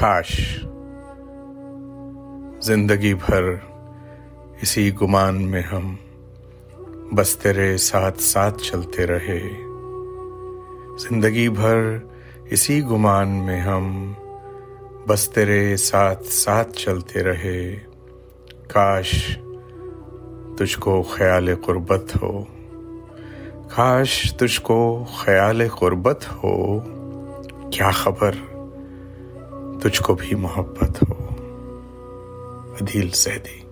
کاش زندگی بھر اسی گمان میں ہم بس تیرے ساتھ ساتھ چلتے رہے۔ زندگی بھر اسی گمان میں ہم بس تیرے ساتھ ساتھ چلتے رہے۔ کاش تجھ کو خیال قربت ہو۔ کاش تجھ کو خیال قربت ہو۔ کیا خبر؟ تجھ کو بھی محبت ہو۔ عدیل سیدی